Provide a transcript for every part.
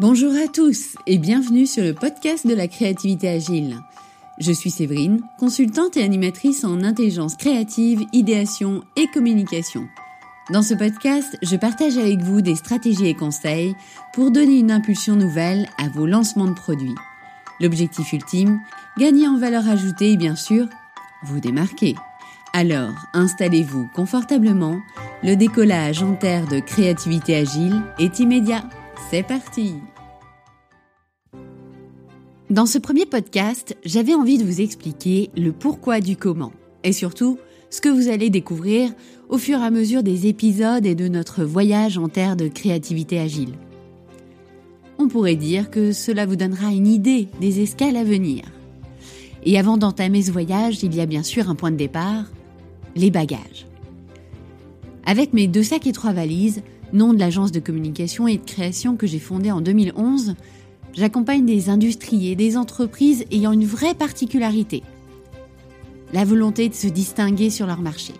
Bonjour à tous et bienvenue sur le podcast de la créativité agile. Je suis Séverine, consultante et animatrice en intelligence créative, idéation et communication. Dans ce podcast, je partage avec vous des stratégies et conseils pour donner une impulsion nouvelle à vos lancements de produits. L'objectif ultime, gagner en valeur ajoutée et bien sûr, vous démarquer. Alors, installez-vous confortablement, le décollage en terre de créativité agile est immédiat. C'est parti Dans ce premier podcast, j'avais envie de vous expliquer le pourquoi du comment et surtout ce que vous allez découvrir au fur et à mesure des épisodes et de notre voyage en terre de créativité agile. On pourrait dire que cela vous donnera une idée des escales à venir. Et avant d'entamer ce voyage, il y a bien sûr un point de départ, les bagages. Avec mes deux sacs et trois valises, nom de l'agence de communication et de création que j'ai fondée en 2011, j'accompagne des industries des entreprises ayant une vraie particularité. La volonté de se distinguer sur leur marché.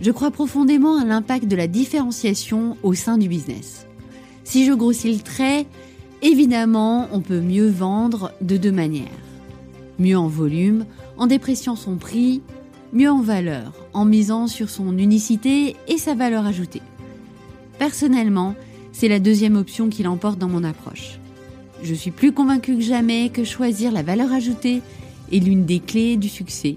Je crois profondément à l'impact de la différenciation au sein du business. Si je grossis le trait, évidemment, on peut mieux vendre de deux manières. Mieux en volume, en dépréciant son prix, mieux en valeur, en misant sur son unicité et sa valeur ajoutée. Personnellement, c'est la deuxième option qui l'emporte dans mon approche. Je suis plus convaincue que jamais que choisir la valeur ajoutée est l'une des clés du succès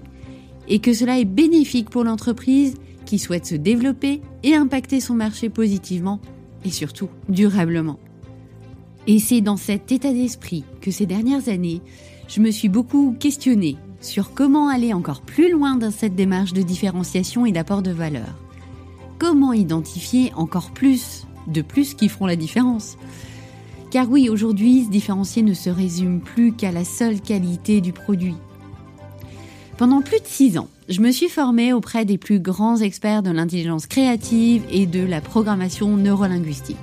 et que cela est bénéfique pour l'entreprise qui souhaite se développer et impacter son marché positivement et surtout durablement. Et c'est dans cet état d'esprit que ces dernières années, je me suis beaucoup questionnée sur comment aller encore plus loin dans cette démarche de différenciation et d'apport de valeur. Comment identifier encore plus de plus qui feront la différence? Car oui, aujourd'hui, se différencier ne se résume plus qu'à la seule qualité du produit. Pendant plus de six ans, je me suis formée auprès des plus grands experts de l'intelligence créative et de la programmation neurolinguistique.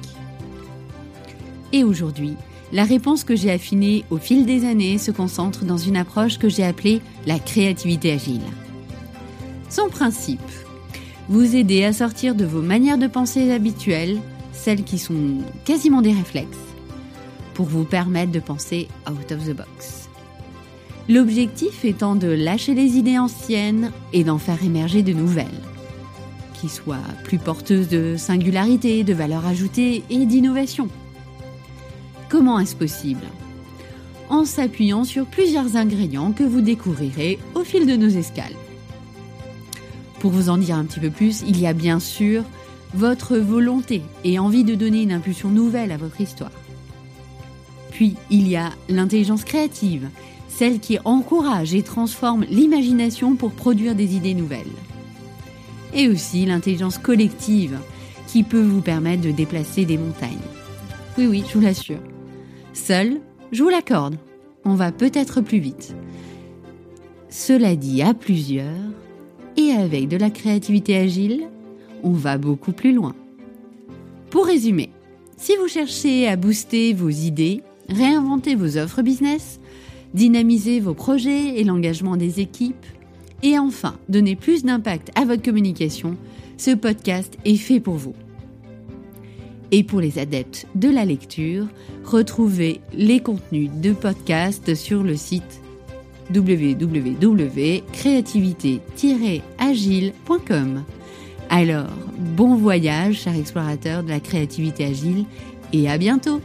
Et aujourd'hui, la réponse que j'ai affinée au fil des années se concentre dans une approche que j'ai appelée la créativité agile. Son principe, vous aider à sortir de vos manières de penser habituelles, celles qui sont quasiment des réflexes, pour vous permettre de penser out of the box. L'objectif étant de lâcher les idées anciennes et d'en faire émerger de nouvelles, qui soient plus porteuses de singularité, de valeur ajoutée et d'innovation. Comment est-ce possible? En s'appuyant sur plusieurs ingrédients que vous découvrirez au fil de nos escales. Pour vous en dire un petit peu plus, il y a bien sûr votre volonté et envie de donner une impulsion nouvelle à votre histoire. Puis il y a l'intelligence créative, celle qui encourage et transforme l'imagination pour produire des idées nouvelles. Et aussi l'intelligence collective, qui peut vous permettre de déplacer des montagnes. Oui, oui, je vous l'assure. Seul, je vous l'accorde, on va peut-être plus vite. Cela dit, à plusieurs, et avec de la créativité agile, on va beaucoup plus loin. Pour résumer, si vous cherchez à booster vos idées, réinventer vos offres business, dynamiser vos projets et l'engagement des équipes, et enfin donner plus d'impact à votre communication, ce podcast est fait pour vous. Et pour les adeptes de la lecture, retrouvez les contenus de podcast sur le site www.créativité-agile.com. Alors, bon voyage, chers explorateurs de la créativité agile, et à bientôt